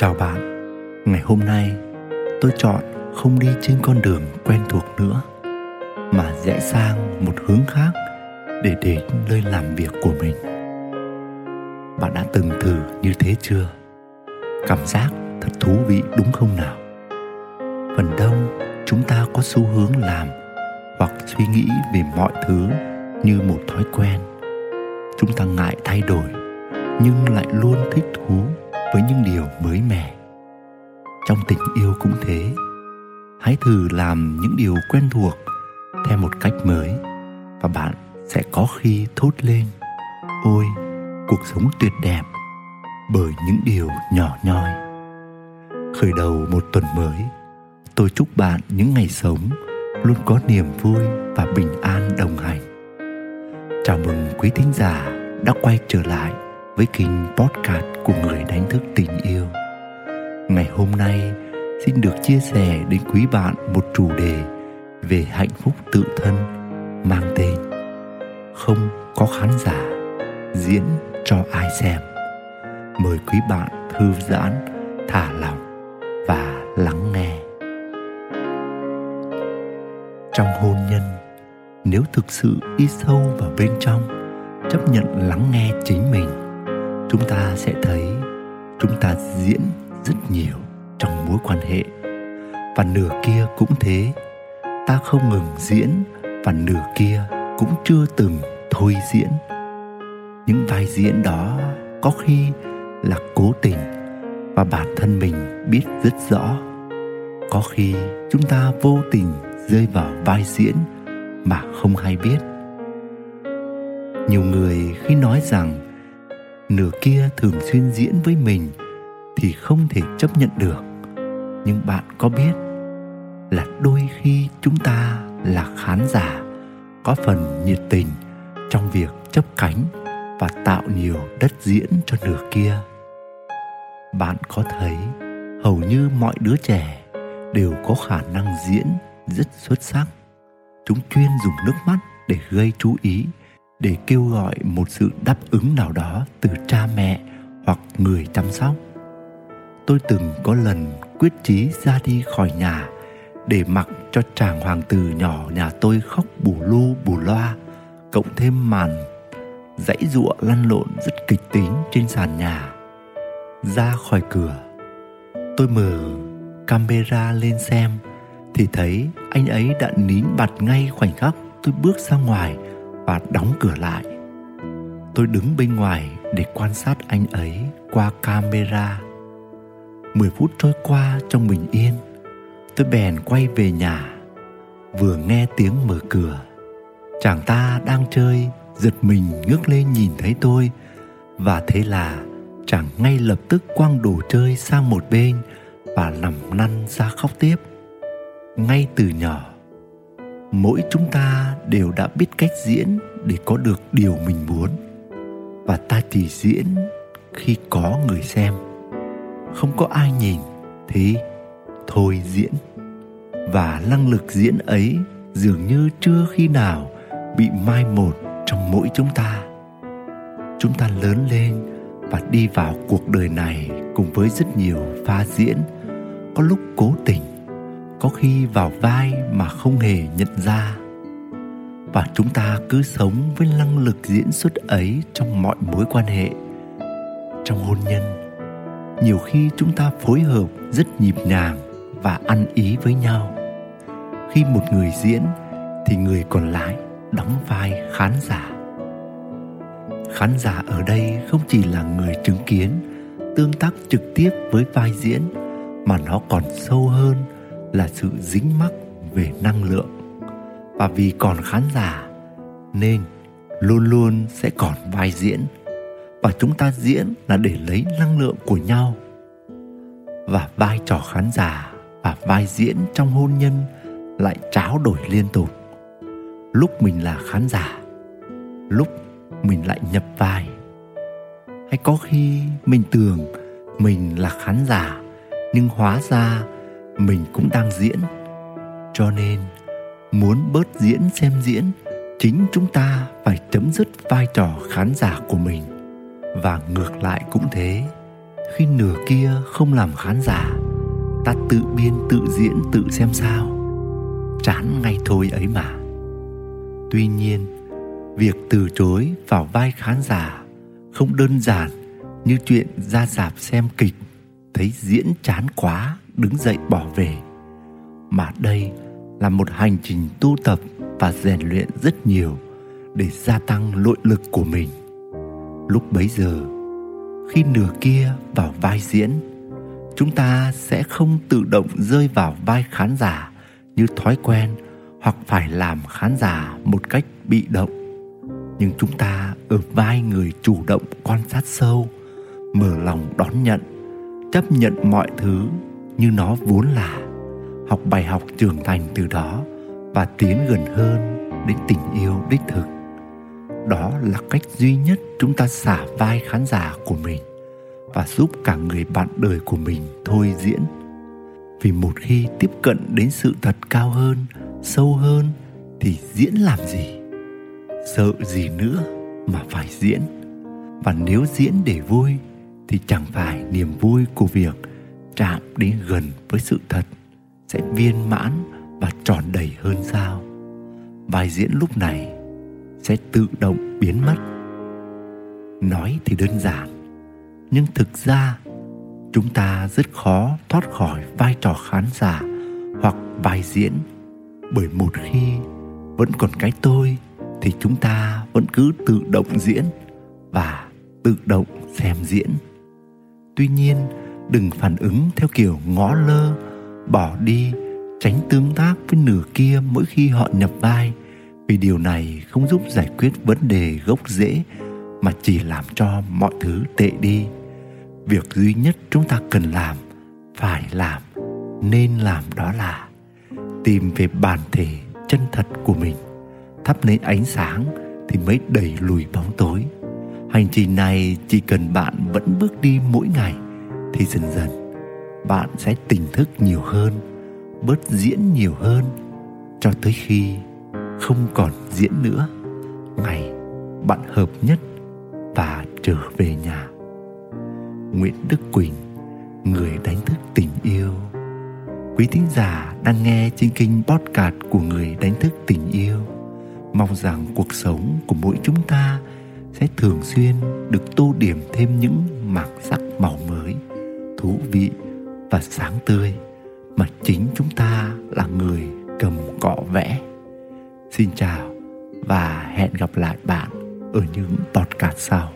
Chào bạn, ngày hôm nay tôi chọn không đi trên con đường quen thuộc nữa mà rẽ sang một hướng khác để đến nơi làm việc của mình. Bạn đã từng thử như thế chưa? Cảm giác thật thú vị đúng không nào? Phần đông chúng ta có xu hướng làm hoặc suy nghĩ về mọi thứ như một thói quen. Chúng ta ngại thay đổi nhưng lại luôn thích thú với những điều mới mẻ. Trong tình yêu cũng thế. Hãy thử làm những điều quen thuộc theo một cách mới và bạn sẽ có khi thốt lên, ôi, cuộc sống tuyệt đẹp bởi những điều nhỏ nhoi. Khởi đầu một tuần mới, tôi chúc bạn những ngày sống luôn có niềm vui và bình an đồng hành. Chào mừng quý thính giả đã quay trở lại với kênh podcast của người đánh thức tình yêu. Ngày hôm nay xin được chia sẻ đến quý bạn một chủ đề về hạnh phúc tự thân mang tên Không có khán giả diễn cho ai xem. Mời quý bạn thư giãn, thả lỏng và lắng nghe. Trong hôn nhân, nếu thực sự đi sâu vào bên trong, chấp nhận lắng nghe chính mình chúng ta sẽ thấy chúng ta diễn rất nhiều trong mối quan hệ. Và nửa kia cũng thế. Ta không ngừng diễn và nửa kia cũng chưa từng thôi diễn. Những vai diễn đó có khi là cố tình và bản thân mình biết rất rõ. Có khi chúng ta vô tình rơi vào vai diễn mà không hay biết. Nhiều người khi nói rằng nửa kia thường xuyên diễn với mình thì không thể chấp nhận được. Nhưng bạn có biết là đôi khi chúng ta là khán giả có phần nhiệt tình trong việc chấp cánh và tạo nhiều đất diễn cho nửa kia? Bạn có thấy hầu như mọi đứa trẻ đều có khả năng diễn rất xuất sắc. Chúng chuyên dùng nước mắt để gây chú ý để kêu gọi một sự đáp ứng nào đó từ cha mẹ hoặc người chăm sóc. Tôi từng có lần quyết chí ra đi khỏi nhà để mặc cho chàng hoàng tử nhỏ nhà tôi khóc bù lu bù loa, cộng thêm màn dãy giụa lăn lộn rất kịch tính trên sàn nhà. Ra khỏi cửa, tôi mở camera lên xem thì thấy anh ấy đã nín bặt ngay khoảnh khắc tôi bước ra ngoài và đóng cửa lại. Tôi đứng bên ngoài để quan sát anh ấy qua camera. Mười phút trôi qua trong bình yên, tôi bèn quay về nhà, vừa nghe tiếng mở cửa. Chàng ta đang chơi, giật mình ngước lên nhìn thấy tôi, và thế là chàng ngay lập tức quăng đồ chơi sang một bên và nằm năn ra khóc tiếp. Ngay từ nhỏ mỗi chúng ta đều đã biết cách diễn để có được điều mình muốn. Và ta chỉ diễn khi có người xem. Không có ai nhìn thì thôi diễn. Và năng lực diễn ấy dường như chưa khi nào bị mai một trong mỗi chúng ta. Chúng ta lớn lên và đi vào cuộc đời này cùng với rất nhiều pha diễn, có lúc cố tình có khi vào vai mà không hề nhận ra. Và chúng ta cứ sống với năng lực diễn xuất ấy trong mọi mối quan hệ, trong hôn nhân. Nhiều khi chúng ta phối hợp rất nhịp nhàng và ăn ý với nhau. Khi một người diễn thì người còn lại đóng vai khán giả. Khán giả ở đây không chỉ là người chứng kiến tương tác trực tiếp với vai diễn mà nó còn sâu hơn là sự dính mắc về năng lượng. Và vì còn khán giả, nên luôn luôn sẽ còn vai diễn. Và chúng ta diễn là để lấy năng lượng của nhau. Và vai trò khán giả và vai diễn trong hôn nhân lại tráo đổi liên tục. Lúc mình là khán giả, lúc mình lại nhập vai. Hay có khi mình tưởng mình là khán giả, nhưng hóa ra mình cũng đang diễn. Cho nên, muốn bớt diễn xem diễn, chính chúng ta phải chấm dứt vai trò khán giả của mình. Và ngược lại cũng thế, khi nửa kia không làm khán giả, ta tự biên tự diễn tự xem sao. Chán ngay thôi ấy mà. Tuy nhiên, việc từ chối vào vai khán giả không đơn giản như chuyện ra dạp xem kịch, thấy diễn chán quá đứng dậy bỏ về. Mà đây là một hành trình tu tập và rèn luyện rất nhiều để gia tăng nội lực của mình. Lúc bấy giờ, khi nửa kia vào vai diễn, chúng ta sẽ không tự động rơi vào vai khán giả như thói quen hoặc phải làm khán giả một cách bị động. Nhưng chúng ta ở vai người chủ động quan sát sâu, mở lòng đón nhận, chấp nhận mọi thứ như nó vốn là. Học bài học trưởng thành từ đó và tiến gần hơn đến tình yêu đích thực. Đó là cách duy nhất chúng ta xả vai khán giả của mình và giúp cả người bạn đời của mình thôi diễn. Vì một khi tiếp cận đến sự thật cao hơn, sâu hơn thì diễn làm gì? Sợ gì nữa mà phải diễn? Và nếu diễn để vui thì chẳng phải niềm vui của việc chạm đến gần với sự thật sẽ viên mãn và tròn đầy hơn sao. Vai diễn lúc này sẽ tự động biến mất. Nói thì đơn giản, nhưng thực ra chúng ta rất khó thoát khỏi vai trò khán giả hoặc vai diễn, bởi một khi vẫn còn cái tôi thì chúng ta vẫn cứ tự động diễn và tự động xem diễn. Tuy nhiên đừng phản ứng theo kiểu ngó lơ, bỏ đi, tránh tương tác với nửa kia mỗi khi họ nhập vai. Vì điều này không giúp giải quyết vấn đề gốc rễ, mà chỉ làm cho mọi thứ tệ đi. Việc duy nhất chúng ta cần làm, phải làm, nên làm đó là tìm về bản thể chân thật của mình. Thắp lên ánh sáng thì mới đẩy lùi bóng tối. Hành trình này chỉ cần bạn vẫn bước đi mỗi ngày thì dần dần, bạn sẽ tỉnh thức nhiều hơn, bớt diễn nhiều hơn, cho tới khi không còn diễn nữa. Ngày bạn hợp nhất và trở về nhà. Nguyễn đức quỳnh, người đánh thức tình yêu. Quý thính giả đang nghe trên kênh podcast của người đánh thức tình yêu. Mong rằng cuộc sống của mỗi chúng ta sẽ thường xuyên được tô điểm thêm những mảng sắc màu mới thú vị và sáng tươi mà chính chúng ta là người cầm cọ vẽ. Xin chào và hẹn gặp lại bạn ở những podcast sau.